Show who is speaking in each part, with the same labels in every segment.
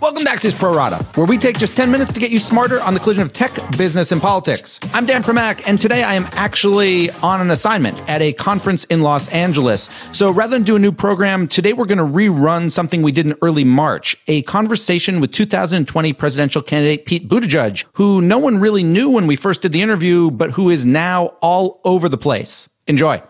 Speaker 1: Welcome back to Axios Pro Rata, where we take just 10 minutes to get you smarter on the collision of tech, business, and politics. I'm Dan Primack, and today I am actually on an assignment at a conference in Los Angeles. So rather than do a new program, today we're going to rerun something we did in early March, a conversation with 2020 presidential candidate Pete Buttigieg, who no one really knew when we first did the interview, but who is now all over the place. Enjoy.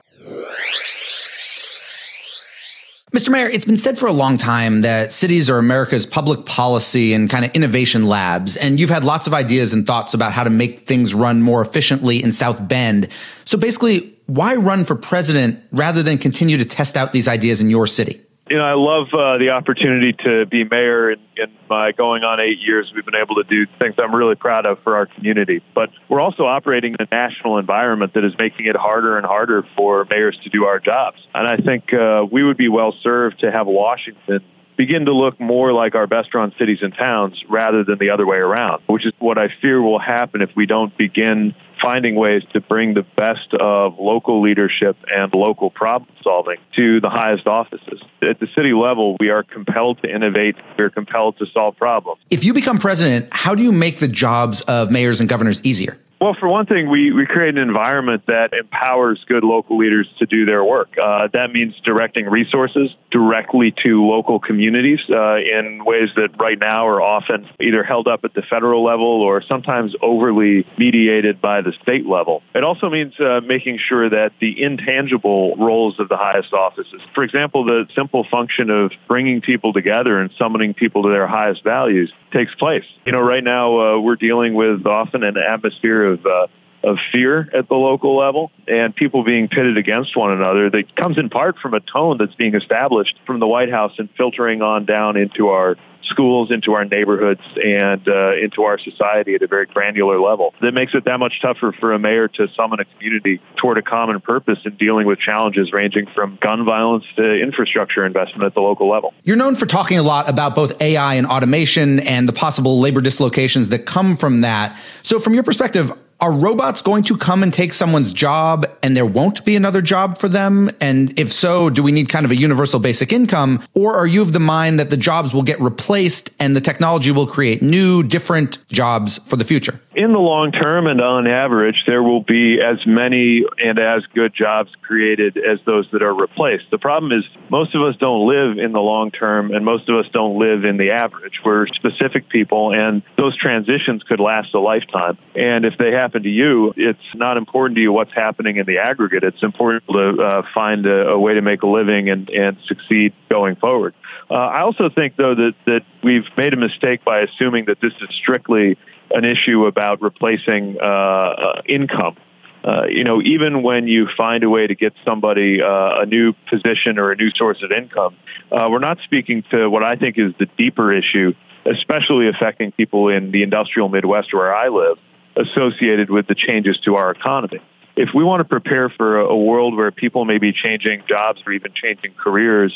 Speaker 1: Mr. Mayor, it's been said for a long time that cities are America's public policy and kind of innovation labs. And you've had lots of ideas and thoughts about how to make things run more efficiently in South Bend. So basically, why run for president rather than continue to test out these ideas in your city?
Speaker 2: You know, I love uh, the opportunity to be mayor. And in my going on eight years, we've been able to do things I'm really proud of for our community. But we're also operating in a national environment that is making it harder and harder for mayors to do our jobs. And I think uh, we would be well served to have Washington begin to look more like our best run cities and towns rather than the other way around, which is what I fear will happen if we don't begin finding ways to bring the best of local leadership and local problem solving to the highest offices. At the city level, we are compelled to innovate. We're compelled to solve problems.
Speaker 1: If you become president, how do you make the jobs of mayors and governors easier?
Speaker 2: Well, for one thing, we, we create an environment that empowers good local leaders to do their work. Uh, that means directing resources directly to local communities uh, in ways that right now are often either held up at the federal level or sometimes overly mediated by the state level. It also means uh, making sure that the intangible roles of the highest offices, for example, the simple function of bringing people together and summoning people to their highest values takes place. You know, right now uh, we're dealing with often an atmosphere of uh, of fear at the local level and people being pitted against one another that comes in part from a tone that's being established from the White House and filtering on down into our schools, into our neighborhoods, and uh, into our society at a very granular level. That makes it that much tougher for a mayor to summon a community toward a common purpose in dealing with challenges ranging from gun violence to infrastructure investment at the local level.
Speaker 1: You're known for talking a lot about both AI and automation and the possible labor dislocations that come from that. So, from your perspective, are robots going to come and take someone's job and there won't be another job for them? And if so, do we need kind of a universal basic income? Or are you of the mind that the jobs will get replaced and the technology will create new, different jobs for the future?
Speaker 2: In the long term and on average, there will be as many and as good jobs created as those that are replaced. The problem is most of us don't live in the long term and most of us don't live in the average. We're specific people and those transitions could last a lifetime. And if they happen to you, it's not important to you what's happening in the aggregate. It's important to uh, find a, a, way to make a living and, and succeed going forward. Uh, I also think, though, that, that we've made a mistake by assuming that this is strictly an issue about replacing uh, income. Uh, you know, even when you find a way to get somebody uh, a new position or a new source of income, uh, we're not speaking to what I think is the deeper issue, especially affecting people in the industrial Midwest where I live, associated with the changes to our economy. If we want to prepare for a, world where people may be changing jobs or even changing careers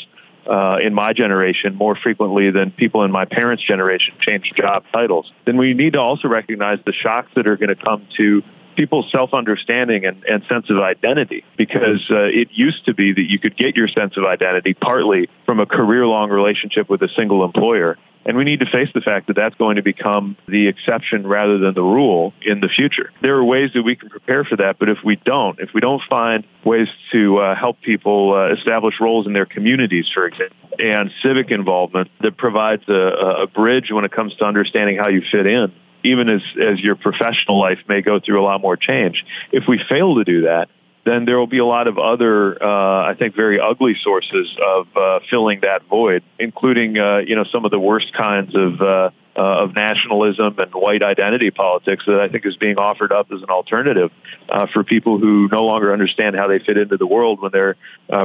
Speaker 2: uh, in my generation more frequently than people in my parents' generation change job titles, then we need to also recognize the shocks that are going to come to people's self-understanding and, and sense of identity because uh, it used to be that you could get your sense of identity partly from a career-long relationship with a single employer and we need to face the fact that that's going to become the exception rather than the rule in the future. There are ways that we can prepare for that, but if we don't, if we don't find ways to uh, help people uh, establish roles in their communities, for example, and civic involvement that provides a, a bridge when it comes to understanding how you fit in, even as, as your professional life may go through a lot more change. If we fail to do that, then there will be a lot of other, uh, I think, very ugly sources of uh, filling that void, including, uh, you know, some of the worst kinds of uh, uh, of nationalism and white identity politics that I think is being offered up as an alternative uh, for people who no longer understand how they fit into the world when their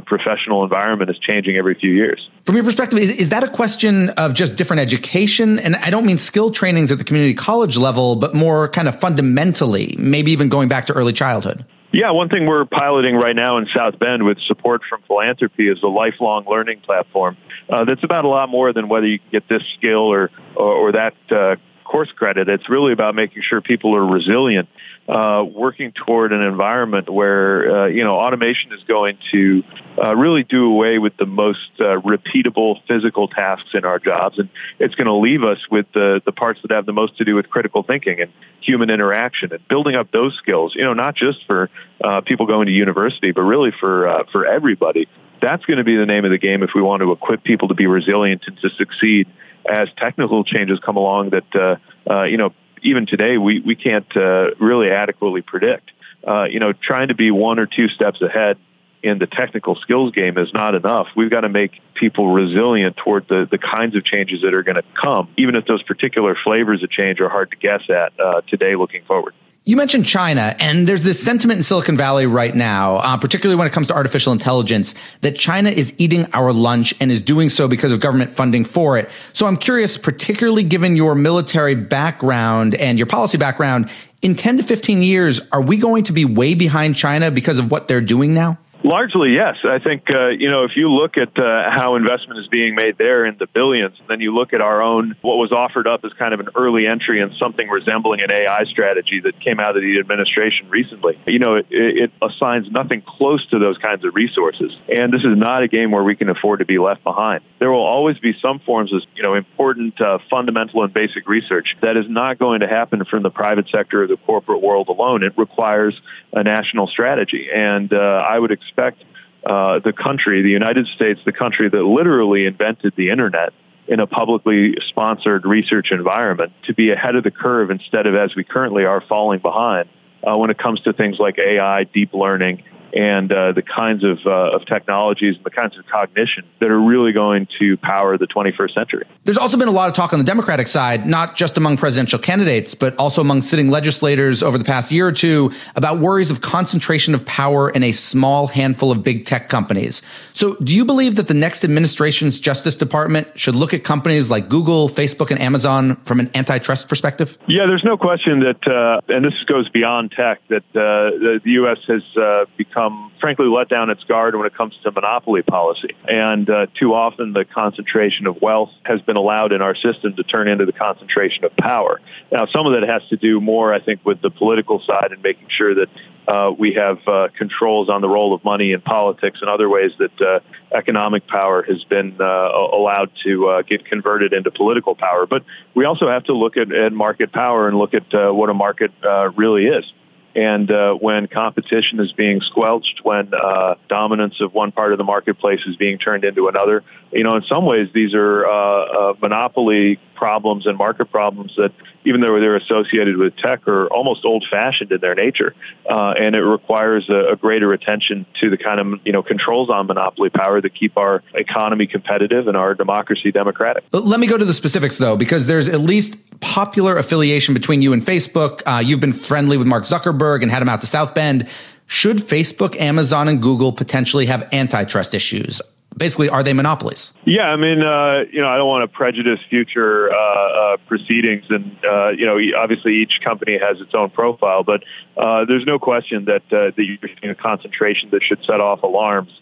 Speaker 2: professional environment is changing every few years.
Speaker 1: From your perspective, is, is that a question of just different education? And I don't mean skill trainings at the community college level, but more kind of fundamentally, maybe even going back to early childhood.
Speaker 2: Yeah, one thing we're piloting right now in South Bend with support from philanthropy is a lifelong learning platform uh, that's about a lot more than whether you get this skill or or, or that uh, course credit. It's really about making sure people are resilient, uh, working toward an environment where uh, you know automation is going to uh, really do away with the most uh, repeatable physical tasks in our jobs, and it's going to leave us with the the parts that have the most to do with critical thinking and human interaction and building up those skills. You know, not just for uh, people going to university, but really for uh, for everybody. That's going to be the name of the game if we want to equip people to be resilient and to succeed as technical changes come along that, uh, uh, you know, even today we, we can't uh, really adequately predict. You know, trying to be one or two steps ahead in the technical skills game is not enough. We've got to make people resilient toward the, the kinds of changes that are going to come, even if those particular flavors of change are hard to guess at uh, today looking forward.
Speaker 1: You mentioned China, and there's this sentiment in Silicon Valley right now, uh, particularly when it comes to artificial intelligence, that China is eating our lunch and is doing so because of government funding for it. So I'm curious, particularly given your military background and your policy background, in 10 to 15 years, are we going to be way behind China because of what they're doing now?
Speaker 2: Largely, yes. I think, uh, you know, if you look at uh, how investment is being made there in the billions, and then you look at our own, what was offered up as kind of an early entry in something resembling an AI strategy that came out of the administration recently, you know, it, it assigns nothing close to those kinds of resources. And this is not a game where we can afford to be left behind. There will always be some forms of, you know, important uh, fundamental and basic research that is not going to happen from the private sector or the corporate world alone. It requires a national strategy. And uh, I would expect expect uh, the country, the United States, the country that literally invented the internet in a publicly sponsored research environment, to be ahead of the curve instead of as we currently are falling behind uh, when it comes to things like AI, deep learning, and uh, the kinds of, uh, of technologies and the kinds of cognition that are really going to power the 21st century.
Speaker 1: There's also been a lot of talk on the Democratic side, not just among presidential candidates, but also among sitting legislators over the past year or two about worries of concentration of power in a small handful of big tech companies. So, do you believe that the next administration's Justice Department should look at companies like Google, Facebook, and Amazon from an antitrust perspective?
Speaker 2: Yeah, there's no question that, uh, and this goes beyond tech, that uh, the U.S. has uh, become become, frankly, let down its guard when it comes to monopoly policy. And uh, too often the concentration of wealth has been allowed in our system to turn into the concentration of power. Now, some of that has to do more, I think, with the political side and making sure that uh, we have uh, controls on the role of money in politics and other ways that uh, economic power has been uh, allowed to uh, get converted into political power. But we also have to look at, at market power and look at uh, what a market really is. And uh, when competition is being squelched, when uh, dominance of one part of the marketplace is being turned into another, you know, in some ways these are uh, uh, monopoly problems and market problems that, even though they're associated with tech, are almost old-fashioned in their nature, uh, and it requires a, a, greater attention to the kind of you know controls on monopoly power that keep our economy competitive and our democracy democratic.
Speaker 1: Let me go to the specifics though, because there's at least popular affiliation between you and Facebook. Uh, you've been friendly with Mark Zuckerberg and had him out to South Bend. Should Facebook, Amazon, and Google potentially have antitrust issues? Basically are they monopolies?
Speaker 2: Yeah, I mean, uh, you know, I don't want to prejudice future uh, uh, proceedings, and uh, you know, obviously each company has its own profile, but uh, there's no question that uh, that you're seeing a concentration that should set off alarms.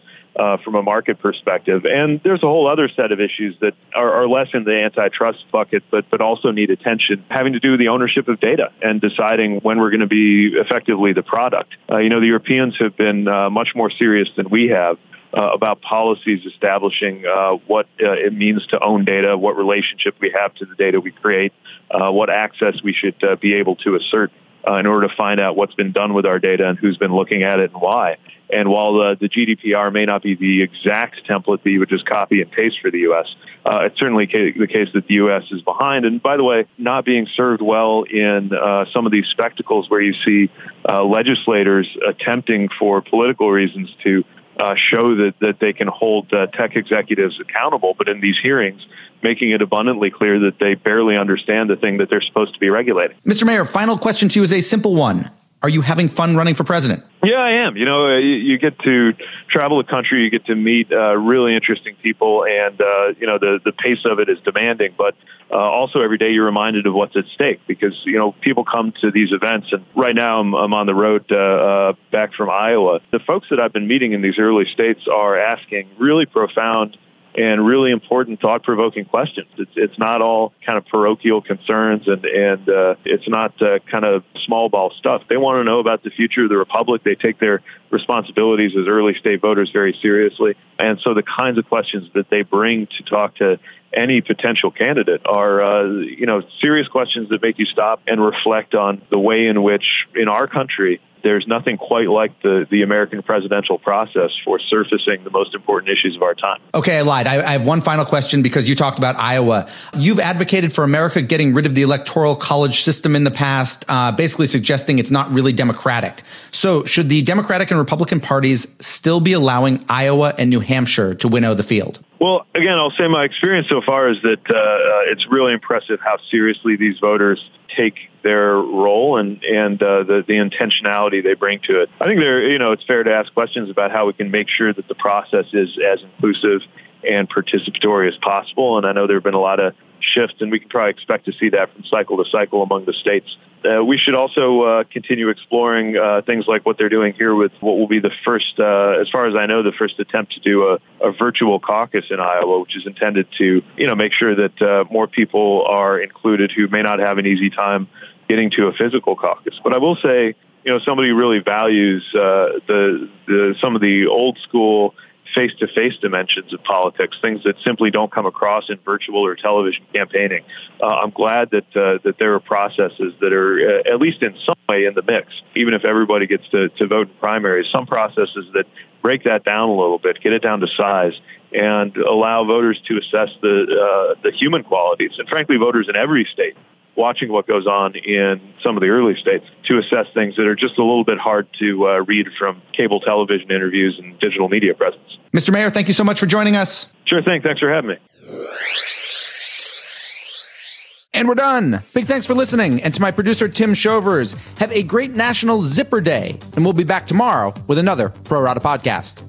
Speaker 2: From a market perspective. And there's a whole other set of issues that are, are, less in the antitrust bucket, but, but also need attention, having to do with the ownership of data and deciding when we're going to be effectively the product. You know, the Europeans have been much more serious than we have uh, about policies establishing uh, what uh, it means to own data, what relationship we have to the data we create, uh, what access we should uh, be able to assert uh, in order to find out what's been done with our data and who's been looking at it and why. And while the, the GDPR may not be the exact template that you would just copy and paste for the U.S., uh, it's certainly ca- the case that the U.S. is behind. And by the way, not being served well in uh, some of these spectacles where you see uh, legislators attempting for political reasons to uh, show that, that they can hold uh, tech executives accountable, but in these hearings, making it abundantly clear that they barely understand the thing that they're supposed to be regulating.
Speaker 1: Mr. Mayor, final question to you is a simple one. Are you having fun running for president?
Speaker 2: Yeah, I am. You know, uh, you, you get to travel the country, you get to meet uh, really interesting people, and uh, you know the the pace of it is demanding. But uh, also every day you're reminded of what's at stake because you know people come to these events, and right now I'm, I'm on the road uh, uh, back from Iowa. The folks that I've been meeting in these early states are asking really profound and really important thought-provoking questions. It's, it's not all kind of parochial concerns and, and uh, it's not uh, kind of small ball stuff. They want to know about the future of the republic. They take their responsibilities as early state voters very seriously. And so the kinds of questions that they bring to talk to any potential candidate are, uh, you know, serious questions that make you stop and reflect on the way in which in our country there's nothing quite like the, the American presidential process for surfacing the most important issues of our time.
Speaker 1: Okay, I lied. I, I, have one final question because you talked about Iowa. You've advocated for America getting rid of the electoral college system in the past, uh, basically suggesting it's not really democratic. So, should the Democratic and Republican parties still be allowing Iowa and New Hampshire to winnow the field?
Speaker 2: Well, again, I'll say my experience so far is that uh, it's really impressive how seriously these voters take their role and and uh, the the intentionality they bring to it. I think there, you know, it's fair to ask questions about how we can make sure that the process is as inclusive and participatory as possible. And I know there have been a lot of shifts, and we can probably expect to see that from cycle to cycle among the states. Uh, we should also uh, continue exploring uh, things like what they're doing here with what will be the first, uh, as far as I know, the first attempt to do a, a, virtual caucus in Iowa, which is intended to, you know, make sure that uh, more people are included who may not have an easy time getting to a physical caucus. But I will say, you know, somebody really values uh, the, the some of the old school face-to-face dimensions of politics, things that simply don't come across in virtual or television campaigning. Uh, I'm glad that uh, that there are processes that are uh, at least in some way in the mix, even if everybody gets to, to vote in primaries. Some processes that break that down a little bit, get it down to size, and allow voters to assess the uh, the human qualities, and frankly, voters in every state watching what goes on in some of the early states to assess things that are just a little bit hard to uh, read from cable television interviews and digital media presence.
Speaker 1: Mr. Mayor, thank you so much for joining us.
Speaker 2: Sure thing. Thanks for having me.
Speaker 1: And we're done. Big thanks for listening. And to my producer, Tim Shovers, have a great National Zipper Day. And we'll be back tomorrow with another Pro Rata podcast.